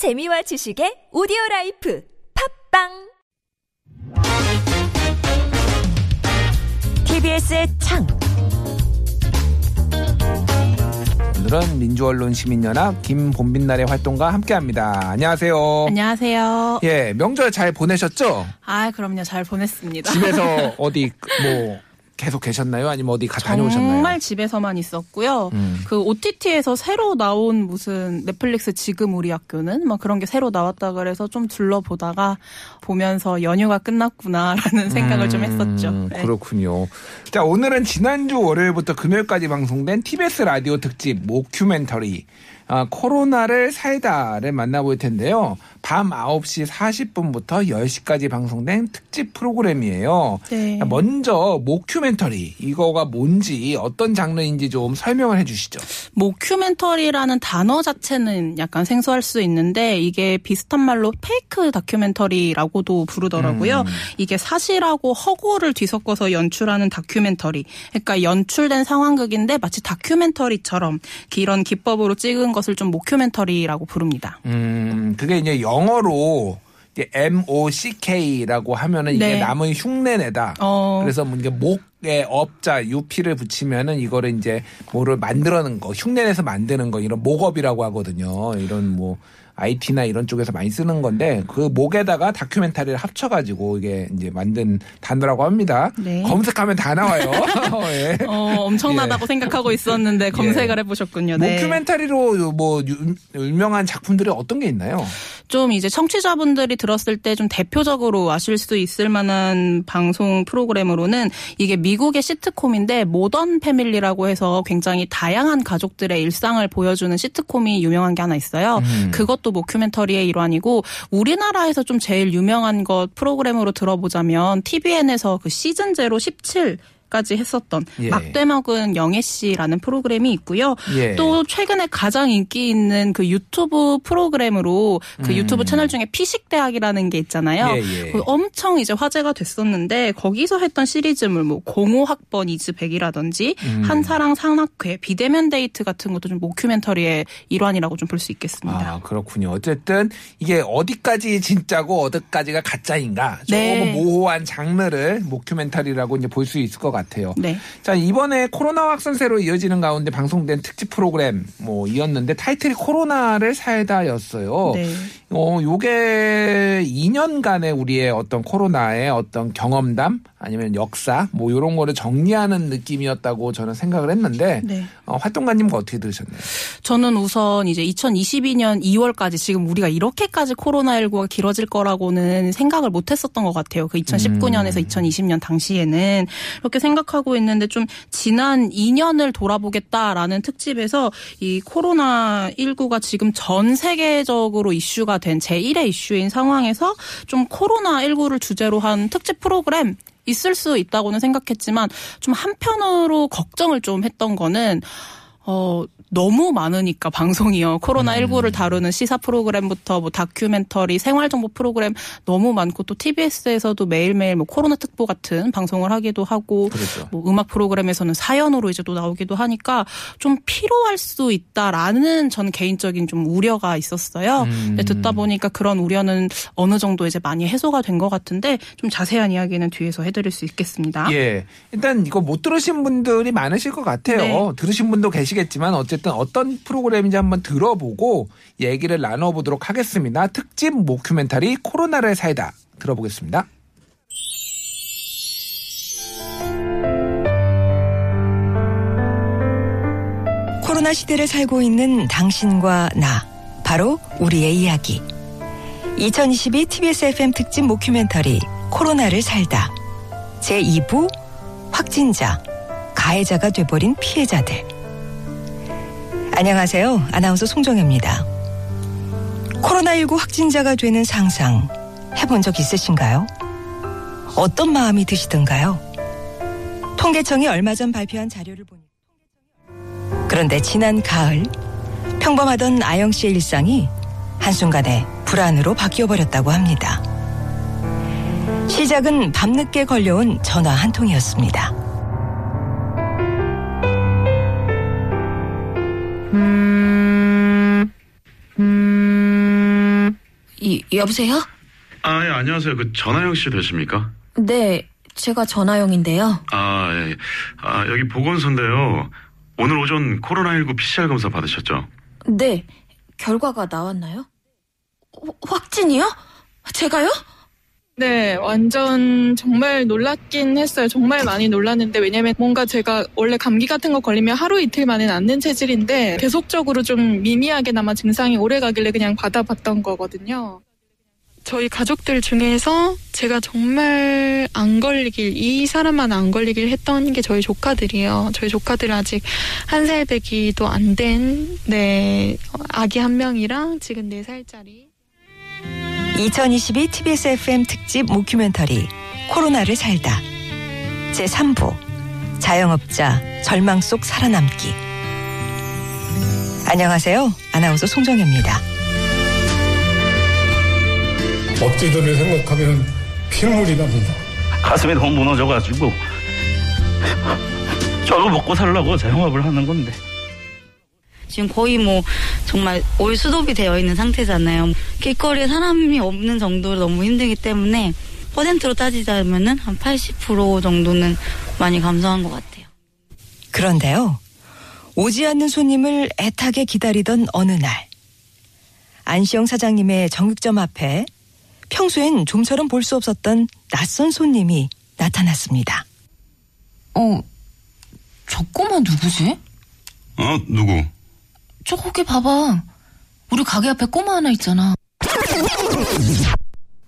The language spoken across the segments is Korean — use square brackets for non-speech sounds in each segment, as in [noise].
재미와 지식의 오디오 라이프 팟빵 TBS의 창 오늘은 민주언론 시민연합 김봄빛나래 활동가와 함께합니다. 안녕하세요. 안녕하세요. 예, 명절 잘 보내셨죠? 아, 그럼요. 잘 보냈습니다. 집에서 [laughs] 어디 뭐 계속 계셨나요? 아니면 어디 가 다녀오셨나요? 정말 집에서만 있었고요. 음. 그 OTT에서 새로 나온 무슨 넷플릭스 지금 우리 학교는 막 그런 게 새로 나왔다 그래서 좀 둘러보다가 보면서 연휴가 끝났구나라는 [laughs] 생각을 좀 했었죠. 음, 네. 그렇군요. 자, 오늘은 지난주 월요일부터 금요일까지 방송된 TBS 라디오 특집 모큐멘터리 아, 코로나를 살다를 만나볼 텐데요. 밤 9시 40분부터 10시까지 방송된 특집 프로그램이에요. 네. 먼저 모큐멘터리 이거가 뭔지 어떤 장르인지 좀 설명을 해 주시죠. 모큐멘터리라는 단어 자체는 약간 생소할 수 있는데 이게 비슷한 말로 페이크 다큐멘터리라고도 부르더라고요. 음. 이게 사실하고 허구를 뒤섞어서 연출하는 다큐멘터리. 그러니까 연출된 상황극인데 마치 다큐멘터리처럼 이런 기법으로 찍은 것을 좀 모큐멘터리라고 부릅니다. 음, 그게 이제 영어로 이제 MOCK라고 하면은 이게 네. 남의 흉내내다. 어. 그래서 뭐 이게 목에 업자 UP를 붙이면은 이거를 이제 뭐를 만들어낸 거, 흉내내서 만드는 거 이런 목업이라고 하거든요. 이런 뭐 IT나 이런 쪽에서 많이 쓰는 건데 그 목에다가 다큐멘터리를 합쳐가지고 이게 이제 만든 단어라고 합니다. 네. 검색하면 다 나와요. [laughs] 예. 어, 엄청나다고 생각하고 있었는데 검색을 해보셨군요. 네. 모큐멘터리로 뭐 유- 유명한 작품들이 어떤 게 있나요? 좀 이제 청취자분들이 들었을 때 좀 대표적으로 아실 수 있을 만한 방송 프로그램으로는 이게 미국의 시트콤인데 모던 패밀리라고 해서 굉장히 다양한 가족들의 일상을 보여주는 시트콤이 유명한 게 하나 있어요. 음. 그것도 모큐멘터리의 일환이고 우리나라에서 좀 제일 유명한 것 프로그램으로 들어보자면 tvN에서 그 시즌제로 17까지 했었던 예. 막돼먹은 영애 씨라는 프로그램이 있고요. 예. 또 최근에 가장 인기 있는 그 유튜브 프로그램으로 그 음. 유튜브 채널 중에 피식대학이라는 게 있잖아요. 예, 예. 그 엄청 이제 화제가 됐었는데 거기서 했던 시리즈물 뭐 05학번 is back이라든지 음. 한사랑 산악회 비대면 데이트 같은 것도 좀 mockumentary의 일환이라고 좀 볼 수 있겠습니다. 아, 그렇군요. 어쨌든 이게 어디까지 진짜고 어디까지가 가짜인가 조금 네. 모호한 장르를 모큐멘터리라고 이제 볼 수 있을 것 같아요. 네. 자, 이번에 코로나 확산세로 이어지는 가운데 방송된 특집 프로그램 뭐 이었는데 타이틀이 코로나를 살다였어요. 네. 어, 요게 2년간의 우리의 어떤 코로나의 어떤 경험담 아니면 역사 뭐 요런 거를 정리하는 느낌이었다고 저는 생각을 했는데 네. 어, 활동가님은 어떻게 들으셨나요? 저는 우선 이제 2022년 2월까지 지금 우리가 이렇게까지 코로나19가 길어질 거라고는 생각을 못 했었던 것 같아요. 그 2019년에서 2020년 당시에는. 그렇게 생각하고 있는데 좀 지난 2년을 돌아보겠다라는 특집에서 이 코로나19가 지금 전 세계적으로 이슈가 된 제1의 이슈인 상황에서 좀 코로나19를 주제로 한 특집 프로그램 있을 수 있다고는 생각했지만 좀 한편으로 걱정을 좀 했던 거는 어, 너무 많으니까 방송이요. 코로나19를 다루는 시사 프로그램부터 뭐 다큐멘터리, 생활정보 프로그램 너무 많고 또 TBS에서도 매일매일 뭐 코로나 특보 같은 방송을 하기도 하고 그렇죠. 뭐 음악 프로그램에서는 사연으로 이제 또 나오기도 하니까 좀 피로할 수 있다라는 저는 개인적인 좀 우려가 있었어요. 근데 듣다 보니까 그런 우려는 어느 정도 이제 많이 해소가 된 것 같은데 좀 자세한 이야기는 뒤에서 해드릴 수 있겠습니다. 예. 일단 이거 못 들으신 분들이 많으실 것 같아요. 네. 들으신 분도 계시 겠지만 어쨌든 어떤 프로그램인지 한번 들어보고 얘기를 나눠보도록 하겠습니다. 특집 모큐멘터리 코로나를 살다 들어보겠습니다. 코로나 시대를 살고 있는 당신과 나, 바로 우리의 이야기. 2022 TBS FM 특집 모큐멘터리 코로나를 살다. 제2부 확진자, 가해자가 돼버린 피해자들. 안녕하세요. 아나운서 송정혜입니다. 코로나19 확진자가 되는 상상 해본 적 있으신가요? 어떤 마음이 드시던가요? 통계청이 얼마 전 발표한 자료를 보니 그런데 지난 가을 평범하던 아영 씨의 일상이 한순간에 불안으로 바뀌어 버렸다고 합니다. 시작은 밤늦게 걸려온 전화 한 통이었습니다. 이, 여보세요? 아, 예, 안녕하세요. 그 전하영 씨 되십니까? 네, 제가 전화영인데요. 아, 예. 아, 여기 보건소인데요. 오늘 오전 코로나19 PCR 검사 받으셨죠? 네, 결과가 나왔나요? 어, 확진이요? 제가요? 네, 완전 정말 놀랐긴 했어요. 정말 많이 놀랐는데 왜냐면 뭔가 제가 원래 감기 같은 거 걸리면 하루 이틀 만에 낫는 체질인데 계속적으로 좀 미미하게나마 증상이 오래 가길래 그냥 받아봤던 거거든요. 저희 가족들 중에서 제가 정말 안 걸리길 이 사람만 안 걸리길 했던 게 저희 조카들이에요. 저희 조카들 아직 한살 배기도 안 된 네, 아기 한 명이랑 지금 네 살짜리 2022 TBS FM 특집 모큐멘터리 코로나를 살다 제3부 자영업자 절망 속 살아남기 안녕하세요. 아나운서 송정혜입니다. 업체들을 생각하면 피눈물이 납니다. 가슴이 너무 무너져가지고 저거 먹고 살라고 자영업을 하는 건데 지금 거의 뭐 정말 올 수도비 되어 있는 상태잖아요. 길거리에 사람이 없는 정도로 너무 힘들기 때문에 퍼센트로 따지자면은 한 80% 정도는 많이 감소한 것 같아요. 그런데요. 오지 않는 손님을 애타게 기다리던 어느 날 안시영 사장님의 정육점 앞에 평소엔 좀처럼 볼 수 없었던 낯선 손님이 나타났습니다. 어, 저 꼬마 누구지? 어, 누구? 저거기 봐봐. 우리 가게 앞에 꼬마 하나 있잖아.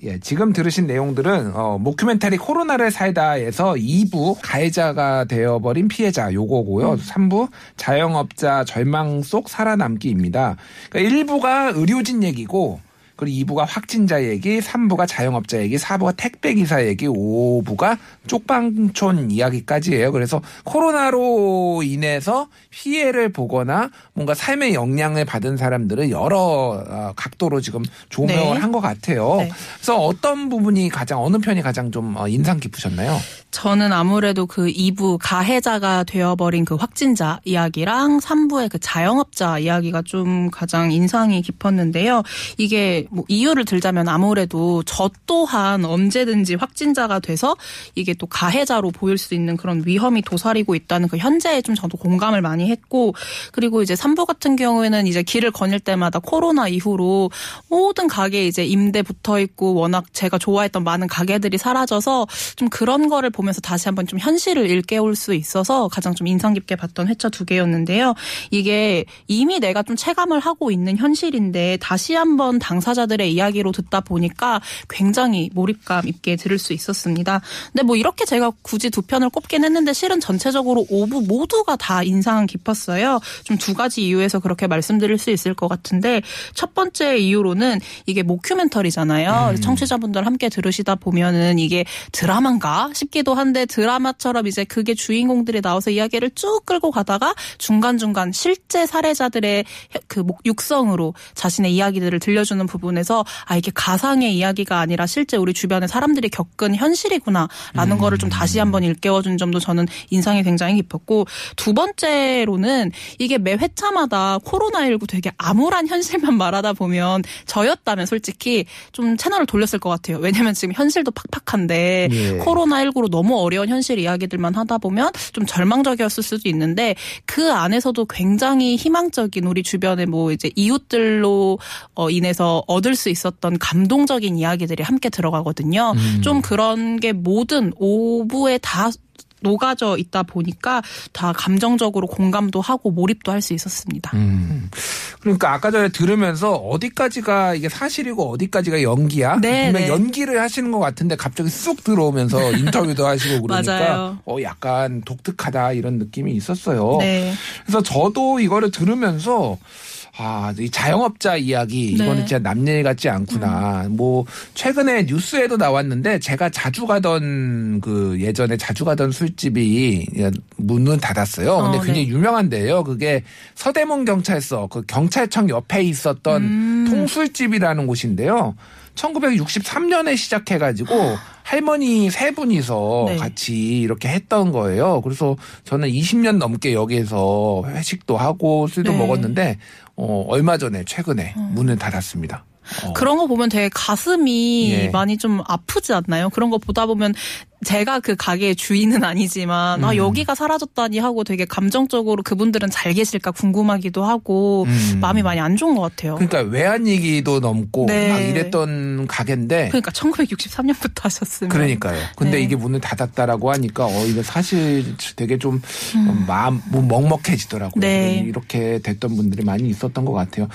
예, 지금 들으신 내용들은 어, 모큐멘터리 코로나를 살다에서 2부 가해자가 되어버린 피해자 요거고요. 3부 자영업자 절망 속 살아남기입니다. 그러니까 1부가 의료진 얘기고 그리고 2부가 확진자 얘기, 3부가 자영업자 얘기, 4부가 택배기사 얘기, 5부가 쪽방촌 이야기까지예요. 그래서 코로나로 인해서 피해를 보거나 뭔가 삶의 영향을 받은 사람들은 여러 어, 각도로 지금 조명을 네. 한것 같아요. 네. 그래서 어떤 부분이 가장 어느 편이 가장 좀 어, 인상 깊으셨나요? 저는 아무래도 그 2부 가해자가 되어버린 그 확진자 이야기랑 3부의 그 자영업자 이야기가 좀 가장 인상이 깊었는데요. 이게 뭐 이유를 들자면 아무래도 저 또한 언제든지 확진자가 돼서 이게 또 가해자로 보일 수 있는 그런 위험이 도사리고 있다는 그 현재에 좀 저도 공감을 많이 했고 그리고 이제 3부 같은 경우에는 이제 길을 거닐 때마다 코로나 이후로 모든 가게에 이제 임대 붙어 있고 워낙 제가 좋아했던 많은 가게들이 사라져서 좀 그런 거를 보 면서 다시 한번 좀 현실을 일깨울 수 있어서 가장 좀 인상 깊게 봤던 회차 두 개였는데요. 이게 이미 내가 좀 체감을 하고 있는 현실인데 다시 한번 당사자들의 이야기로 듣다 보니까 굉장히 몰입감 있게 들을 수 있었습니다. 근데 뭐 이렇게 제가 굳이 두 편을 꼽긴 했는데 실은 전체적으로 5부 모두가 다 인상 깊었어요. 좀 두 가지 이유에서 그렇게 말씀드릴 수 있을 것 같은데 첫 번째 이유로는 이게 모큐멘터리잖아요. 청취자분들 함께 들으시다 보면은 이게 드라마인가 싶기도 한데 드라마처럼 이제 그게 주인공들이 나와서 이야기를 쭉 끌고 가다가 중간중간 실제 사례자들의 그 목- 육성으로 자신의 이야기들을 들려주는 부분에서 아 이게 가상의 이야기가 아니라 실제 우리 주변의 사람들이 겪은 현실이구나라는 거를 좀 다시 한번 일깨워준 점도 저는 인상이 굉장히 깊었고 두 번째로는 이게 매 회차마다 코로나19 되게 암울한 현실만 [laughs] 말하다 보면 저였다면 솔직히 좀 채널을 돌렸을 것 같아요. 왜냐면 지금 현실도 팍팍한데 예. 코로나19로 너무 어려운 현실 이야기들만 하다 보면 좀 절망적이었을 수도 있는데 그 안에서도 굉장히 희망적인 우리 주변의 뭐 이제 이웃들로 어 인해서 얻을 수 있었던 감동적인 이야기들이 함께 들어가거든요. 좀 그런 게 모든 오부에 다 녹아져 있다 보니까 다 감정적으로 공감도 하고 몰입도 할 수 있었습니다. 음. 그러니까 아까 전에 들으면서 어디까지가 이게 사실이고 어디까지가 연기야? 네, 분명 네. 연기를 하시는 것 같은데 갑자기 쑥 들어오면서 [laughs] 인터뷰도 하시고 그러니까. 어 약간 독특하다 이런 느낌이 있었어요. 네. 그래서 저도 이거를 들으면서 아, 이 자영업자 이야기 이거는 네. 진짜 남일 같지 않구나. 뭐 최근에 뉴스에도 나왔는데 제가 자주 가던 그 예전에 자주 가던 술집이 문은 닫았어요. 근데 어, 굉장히 네. 유명한데요. 그게 서대문 경찰서 그 경찰청 옆에 있었던 음. 통술집이라는 곳인데요. 1963년에 시작해가지고 할머니 세 분이서 네. 같이 이렇게 했던 거예요. 그래서 저는 20년 넘게 여기에서 회식도 하고 술도 네. 먹었는데 어, 얼마 전에 최근에 문을 닫았습니다. 그런 거 보면 되게 가슴이 예. 많이 좀 아프지 않나요? 그런 거 보다 보면 제가 그 가게의 주인은 아니지만 아 음. 여기가 사라졌다니 하고 되게 감정적으로 그분들은 잘 계실까 궁금하기도 하고 음. 마음이 많이 안 좋은 것 같아요. 그러니까 외환 위기도 넘고 네. 막 이랬던 가게인데 그러니까 1963년부터 [laughs] 하셨으면 그러니까요. 근데 네. 이게 문을 닫았다라고 하니까 어 이거 사실 되게 좀 마음 뭐 먹먹해지더라고요. 음. 네. 이렇게 됐던 분들이 많이 있었던 것 같아요.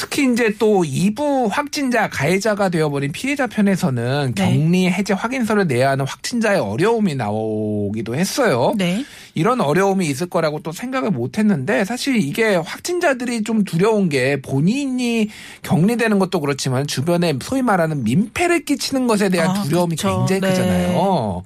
특히 이제 또 2부 확진자 가해자가 되어버린 피해자 편에서는 네. 격리 해제 확인서를 내야 하는 확진자의 어려움이 나오기도 했어요. 네. 이런 어려움이 있을 거라고 또 생각을 못 했는데 사실 이게 확진자들이 좀 두려운 게 본인이 격리되는 것도 그렇지만 주변에 소위 말하는 민폐를 끼치는 것에 대한 아, 두려움이 그쵸. 굉장히 네. 크잖아요.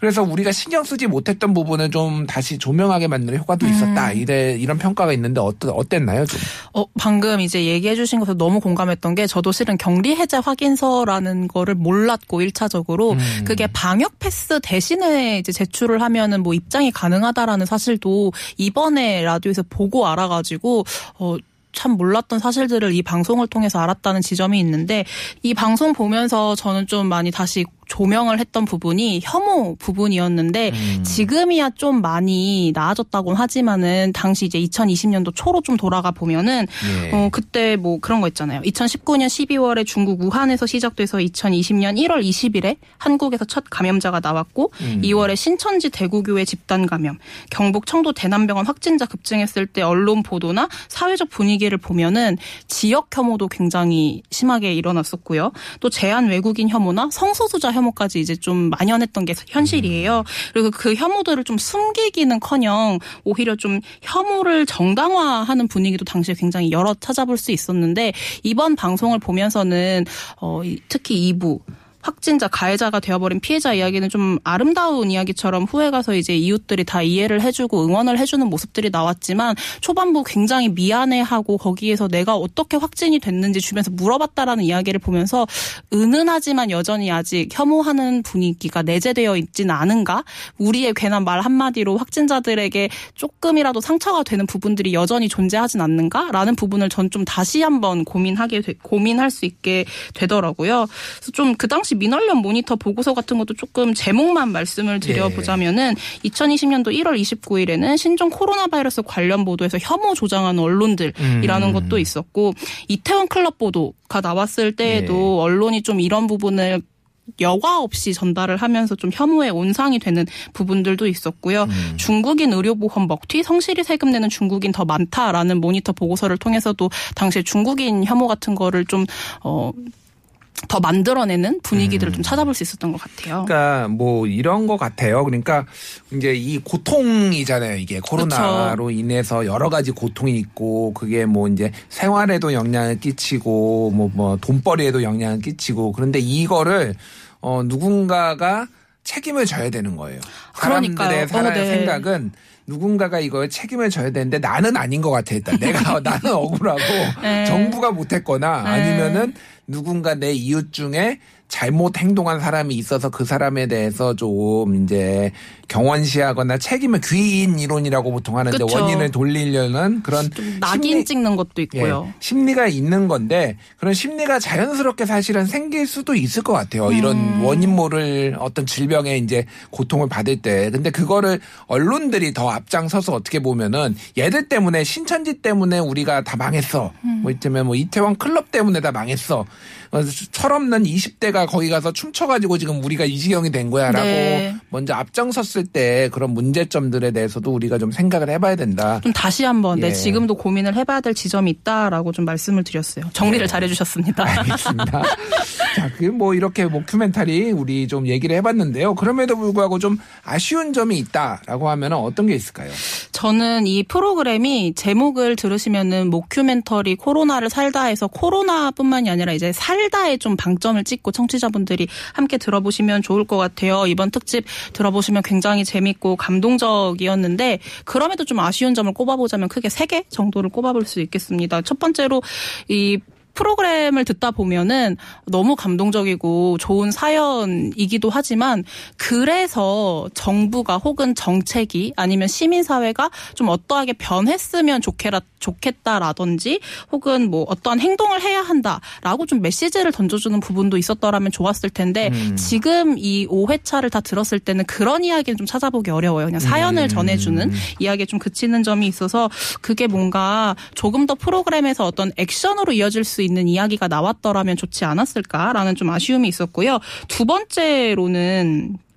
그래서 우리가 신경 쓰지 못했던 부분은 좀 다시 조명하게 만드는 효과도 음. 있었다. 이래 이런 평가가 있는데 어떠, 어땠나요? 좀. 어, 방금 이제 얘기 해 주신 것에 너무 공감했던 게 저도 실은 격리 해제 확인서라는 거를 몰랐고 1차적으로 음. 그게 방역 패스 대신에 이제 제출을 하면은 뭐 입장이 가능하다라는 사실도 이번에 라디오에서 보고 알아가지고 어 참 몰랐던 사실들을 이 방송을 통해서 알았다는 지점이 있는데 이 방송 보면서 저는 좀 많이 다시 조명을 했던 부분이 혐오 부분이었는데 음. 지금이야 좀 많이 나아졌다곤 하지만은 당시 이제 2020년도 초로 좀 돌아가 보면은 예. 어 그때 뭐 그런 거 있잖아요. 2019년 12월에 중국 우한에서 시작돼서 2020년 1월 20일에 한국에서 첫 감염자가 나왔고 음. 2월에 신천지 대구교회 집단 감염, 경북 청도 대남병원 확진자 급증했을 때 언론 보도나 사회적 분위기를 보면은 지역 혐오도 굉장히 심하게 일어났었고요. 또 제한 외국인 혐오나 성소수자 혐오까지 이제 좀 만연했던 게 현실이에요. 그리고 그 혐오들을 좀 숨기기는커녕 오히려 좀 혐오를 정당화하는 분위기도 당시에 굉장히 여러 찾아볼 수 있었는데 이번 방송을 보면서는 어 이- 특히 2부 확진자 가해자가 되어버린 피해자 이야기는 좀 아름다운 이야기처럼 후에 가서 이제 이웃들이 다 이해를 해주고 응원을 해주는 모습들이 나왔지만 초반부 굉장히 미안해하고 거기에서 내가 어떻게 확진이 됐는지 주변에서 물어봤다라는 이야기를 보면서 은은하지만 여전히 아직 혐오하는 분위기가 내재되어 있지는 않은가? 우리의 괜한 말 한마디로 확진자들에게 조금이라도 상처가 되는 부분들이 여전히 존재하진 않는가? 라는 부분을 전 좀 다시 한번 고민하게 되- 고민할 수 있게 되더라고요. 그래서 좀 그 당시 민원련 모니터 보고서 같은 것도 조금 제목만 말씀을 드려보자면은 2020년도 1월 29일에는 신종 코로나 바이러스 관련 보도에서 혐오 조장하는 언론들이라는 음. 것도 있었고 이태원 클럽 보도가 나왔을 때에도 언론이 좀 이런 부분을 여과 없이 전달을 하면서 좀 혐오의 온상이 되는 부분들도 있었고요. 음. 중국인 의료보험 먹튀 성실히 세금 내는 중국인 더 많다라는 모니터 보고서를 통해서도 당시에 중국인 혐오 같은 거를 좀 어. 더 만들어내는 분위기들을 좀 찾아볼 수 있었던 것 같아요. 음. 그러니까 뭐 이런 것 같아요. 그러니까 이제 이 고통이잖아요. 이게 코로나로 인해서 여러 가지 고통이 있고 그게 뭐 이제 생활에도 영향을 끼치고 뭐 뭐 돈벌이에도 영향을 끼치고 그런데 이거를 어 누군가가 책임을 져야 되는 거예요. 사람들의 살아야 어, 네. 생각은 누군가가 이걸 책임을 져야 되는데 나는 아닌 것 같아 일단 내가 [laughs] 나는 억울하고 네. 정부가 못했거나 네. 아니면은 누군가 내 이웃 중에 잘못 행동한 사람이 있어서 그 사람에 대해서 좀 이제 경원시하거나 책임을 귀인 이론이라고 보통 하는데 그쵸. 원인을 돌리려는 그런 낙인 심리- 찍는 것도 예, 있고요. 심리가 있는 건데 그런 심리가 자연스럽게 사실은 생길 수도 있을 것 같아요. 이런 음. 원인 모를 어떤 질병에 이제 고통을 받을 때. 근데 그거를 언론들이 더 앞장서서 어떻게 보면은 얘들 때문에 신천지 때문에 우리가 다 망했어. 음. 뭐 이때면 뭐 이태원 클럽 때문에 다 망했어. 어, 철없는 20대가 거기 가서 춤춰가지고 지금 우리가 이 지경이 된 거야라고 네. 먼저 앞장섰을 때 그런 문제점들에 대해서도 우리가 좀 생각을 해봐야 된다. 좀 다시 한번 예. 네, 지금도 고민을 해봐야 될 지점이 있다라고 좀 말씀을 드렸어요. 정리를 네. 잘해주셨습니다. 알겠습니다. [laughs] 자, 그 뭐 이렇게 모큐멘터리 우리 좀 얘기를 해봤는데요. 그럼에도 불구하고 좀 아쉬운 점이 있다라고 하면 어떤 게 있을까요? 저는 이 프로그램이 제목을 들으시면은 모큐멘터리 코로나를 살다 해서 코로나뿐만이 아니라 이제 살다에 좀 방점을 찍고 청취자분들이 함께 들어보시면 좋을 것 같아요. 이번 특집 들어보시면 굉장히 재밌고 감동적이었는데 그럼에도 좀 아쉬운 점을 꼽아보자면 크게 세 개 정도를 꼽아볼 수 있겠습니다. 첫 번째로 이 프로그램을 듣다 보면은 너무 감동적이고 좋은 사연이기도 하지만 그래서 정부가 혹은 정책이 아니면 시민사회가 좀 어떠하게 변했으면 좋겠라, 좋겠다라든지 혹은 뭐 어떠한 행동을 해야 한다라고 좀 메시지를 던져주는 부분도 있었더라면 좋았을 텐데 음. 지금 이 5회차를 다 들었을 때는 그런 이야기는 좀 찾아보기 어려워요. 그냥 사연을 음. 전해주는 이야기에 좀 그치는 점이 있어서 그게 뭔가 조금 더 프로그램에서 어떤 액션으로 이어질 수 있는 이야기가 나왔더라면 좋지 않았을까라는 좀 아쉬움이 있었고요. 두 번째로는 아,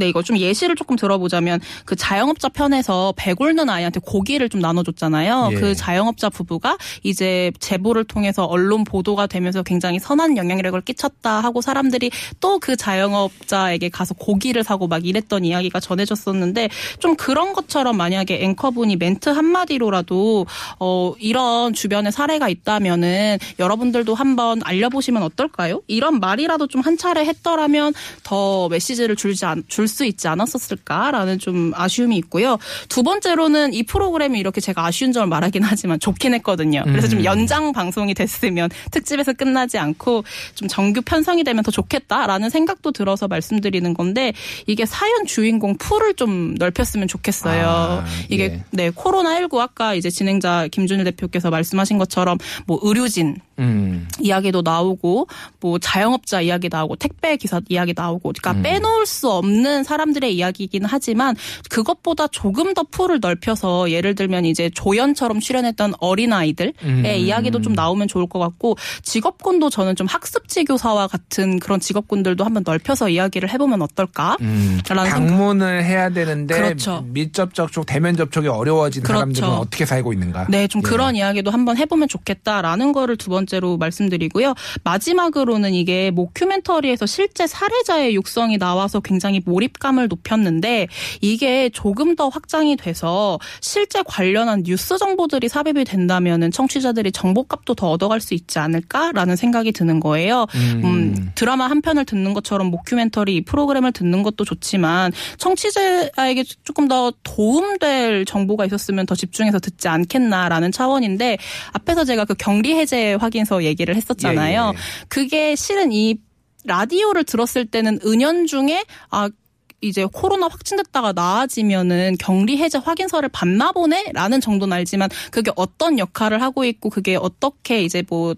네, 이거 좀 예시를 조금 들어보자면 그 자영업자 편에서 배골는 아이한테 고기를 좀 나눠줬잖아요. 예. 그 자영업자 부부가 이제 제보를 통해서 언론 보도가 되면서 굉장히 선한 영향력을 끼쳤다 하고 사람들이 또 그 자영업자에게 가서 고기를 사고 막 이랬던 이야기가 전해졌었는데 좀 그런 것처럼 만약에 앵커분이 멘트 한마디로라도 어, 이런 주변에 사례가 있다면은 여러분들도 한번 알려보시면 어떨까요? 이런 말이라도 좀 한 차례 했더라면 더 메시지를 줄지 않, 줄수 있지 않았었을까라는 좀 아쉬움이 있고요. 두 번째로는 이 프로그램이 이렇게 제가 아쉬운 점을 말하긴 하지만 좋긴 했거든요. 그래서 좀 음. 연장 방송이 됐으면 특집에서 끝나지 않고 좀 정규 편성이 되면 더 좋겠다라는 생각도 들어서 말씀드리는 건데 이게 사연 주인공 풀을 좀 넓혔으면 좋겠어요. 아, 이게 예. 네 코로나 19 아까 이제 진행자 김준일 대표께서 말씀하신 것처럼 뭐 의료진 음. 이야기도 나오고 뭐 자영업자 이야기 나오고 택배 기사 이야기 나오고 그러니까 음. 빼놓을 수 없는 사람들의 이야기이긴 하지만 그것보다 조금 더 풀을 넓혀서 예를 들면 이제 조연처럼 출연했던 어린 아이들의 음. 이야기도 좀 나오면 좋을 것 같고 직업군도 저는 좀 학습지 교사와 같은 그런 직업군들도 한번 넓혀서 이야기를 해보면 어떨까? 음. 방문을 해야 되는데 그렇죠. 밀접 접촉, 대면 접촉이 어려워진 그렇죠. 사람들은 어떻게 살고 있는가? 네, 좀 예. 그런 이야기도 한번 해보면 좋겠다라는 거를 두 번째 로 말씀드리고요. 마지막으로는 이게 모큐멘터리에서 실제 사례자의 육성이 나와서 굉장히 몰입감을 높였는데 이게 조금 더 확장이 돼서 실제 관련한 뉴스 정보들이 삽입이 된다면은 청취자들이 정보값도 더 얻어갈 수 있지 않을까라는 생각이 드는 거예요. 음. 음, 드라마 한 편을 듣는 것처럼 모큐멘터리 이 프로그램을 듣는 것도 좋지만 청취자에게 조금 더 도움될 정보가 있었으면 더 집중해서 듣지 않겠나라는 차원인데 앞에서 제가 그 격리 해제 확인 서 얘기를 했었잖아요. 예, 예. 그게 실은 이 라디오를 들었을 때는 은연중에 아 이제 코로나 확진됐다가 나아지면은 격리 해제 확인서를 받나 보네라는 정도는 알지만 그게 어떤 역할을 하고 있고 그게 어떻게 이제 뭐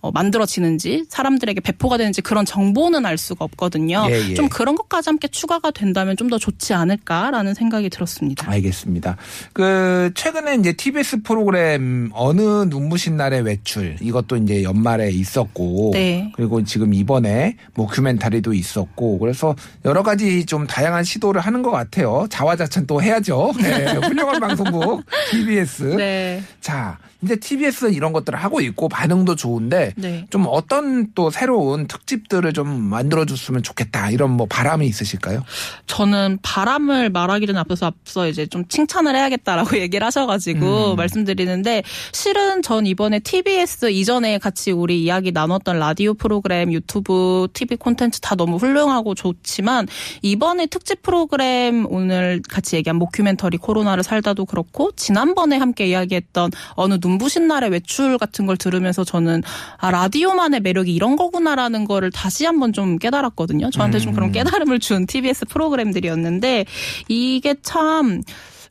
어, 만들어지는지 사람들에게 배포가 되는지 그런 정보는 알 수가 없거든요. 예, 예. 좀 그런 것까지 함께 추가가 된다면 좀 더 좋지 않을까라는 생각이 들었습니다. 알겠습니다. 그 최근에 이제 TBS 프로그램 어느 눈부신 날의 외출 이것도 이제 연말에 있었고 네. 그리고 지금 이번에 모큐멘터리도 있었고 그래서 여러 가지 좀 다 양한 시도를 하는 것 같아요. 자화자찬 또 해야죠. 네, 훌륭한 방송국 [laughs] TBS. 네. 자 이제 TBS는 이런 것들을 하고 있고 반응도 좋은데 네. 좀 어떤 또 새로운 특집들을 좀 만들어 줬으면 좋겠다 이런 뭐 바람이 있으실까요? 저는 바람을 말하기 전에 앞서서 앞서 이제 좀 칭찬을 해야겠다라고 [laughs] 얘기를 하셔가지고 음. 말씀드리는데 실은 전 이번에 TBS 이전에 같이 우리 이야기 나눴던 라디오 프로그램, 유튜브, TV 콘텐츠 다 너무 훌륭하고 좋지만 이번에 특집 프로그램 오늘 같이 얘기한 모큐멘터리 코로나를 살다도 그렇고 지난번에 함께 이야기했던 어느 눈 부신 날의 외출 같은 걸 들으면서 저는 아 라디오만의 매력이 이런 거구나라는 거를 다시 한번 좀 깨달았거든요. 저한테 좀 그런 깨달음을 준 TBS 프로그램들이었는데 이게 참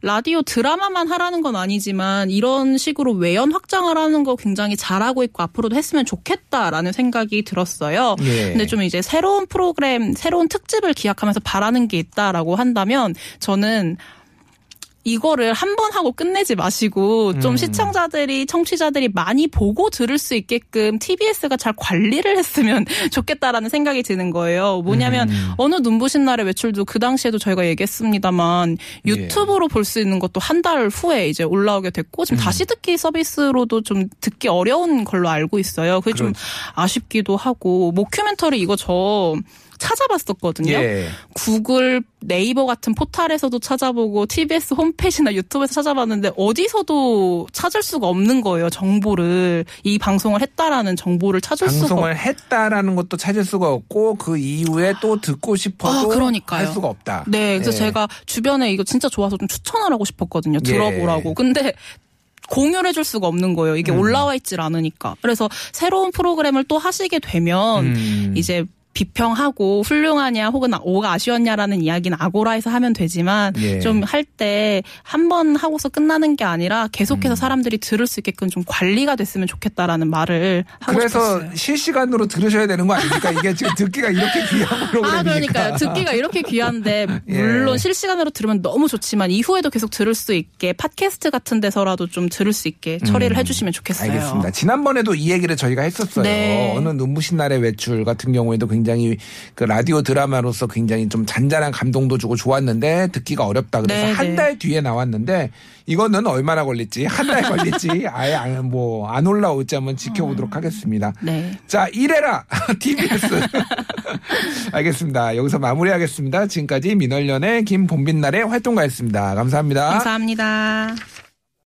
라디오 드라마만 하라는 건 아니지만 이런 식으로 외연 확장을 하는 거 굉장히 잘하고 있고 앞으로도 했으면 좋겠다라는 생각이 들었어요. 예. 근데 좀 이제 새로운 프로그램, 새로운 특집을 기약하면서 바라는 게 있다라고 한다면 저는 이거를 한 번 하고 끝내지 마시고 좀 음. 시청자들이 청취자들이 많이 보고 들을 수 있게끔 TBS가 잘 관리를 했으면 [laughs] 좋겠다라는 생각이 드는 거예요. 뭐냐면 음. 어느 눈부신 날의 외출도 그 당시에도 저희가 얘기했습니다만 유튜브로 볼수 있는 것도 한 달 후에 이제 올라오게 됐고 지금 다시 듣기 서비스로도 좀 듣기 어려운 걸로 알고 있어요. 그게 좀 아쉽기도 하고 모큐멘터리 이거 저 찾아봤었거든요. 예. 구글, 네이버 같은 포탈에서도 찾아보고 TBS 홈페이지나 유튜브에서 찾아봤는데 어디서도 찾을 수가 없는 거예요. 정보를 이 방송을 했다라는 정보를 찾을 수가 방송을 없. 했다라는 것도 찾을 수가 없고 그 이후에 또 듣고 싶어도 아, 그러니까요. 할 수가 없다. 네, 그래서 예. 제가 주변에 이거 진짜 좋아서 좀 추천을 하고 싶었거든요. 예. 들어보라고. 근데 공유를 해줄 수가 없는 거예요. 이게 올라와 있질 않으니까. 그래서 새로운 프로그램을 또 하시게 되면 음. 이제 비평하고 훌륭하냐 혹은 오가 아쉬웠냐라는 이야기는 아고라에서 하면 되지만 예. 좀할 때 한 번 하고서 끝나는 게 아니라 음. 계속해서 사람들이 들을 수 있게끔 좀 관리가 됐으면 좋겠다라는 말을 하고 그래서 싶었어요. 실시간으로 들으셔야 되는 거 아닙니까? 이게 지금 듣기가 이렇게 [laughs] 귀한 프로그램이니까. 아, 그러니까요. 듣기가 이렇게 귀한데, [laughs] 예. 물론 실시간으로 들으면 너무 좋지만, 이후에도 계속 들을 수 있게, 팟캐스트 같은 데서라도 좀 들을 수 있게 처리를 해주시면 좋겠어요. 음. 알겠습니다. 지난번에도 이 얘기를 저희가 했었어요. 네. 어느 눈부신 날의 외출 같은 경우에도 굉장히 그 라디오 드라마로서 굉장히 좀 잔잔한 감동도 주고 좋았는데 듣기가 어렵다. 그래서 네, 한 네. 달 뒤에 나왔는데 이거는 얼마나 걸릴지 한 달 걸릴지 [laughs] 아예 뭐안 올라올지 한번 지켜보도록 하겠습니다. 네. 자 이래라 [laughs] TBS [laughs] 알겠습니다. 여기서 마무리하겠습니다. 지금까지 민월련의 김봄빛날의 활동가였습니다. 감사합니다. 감사합니다.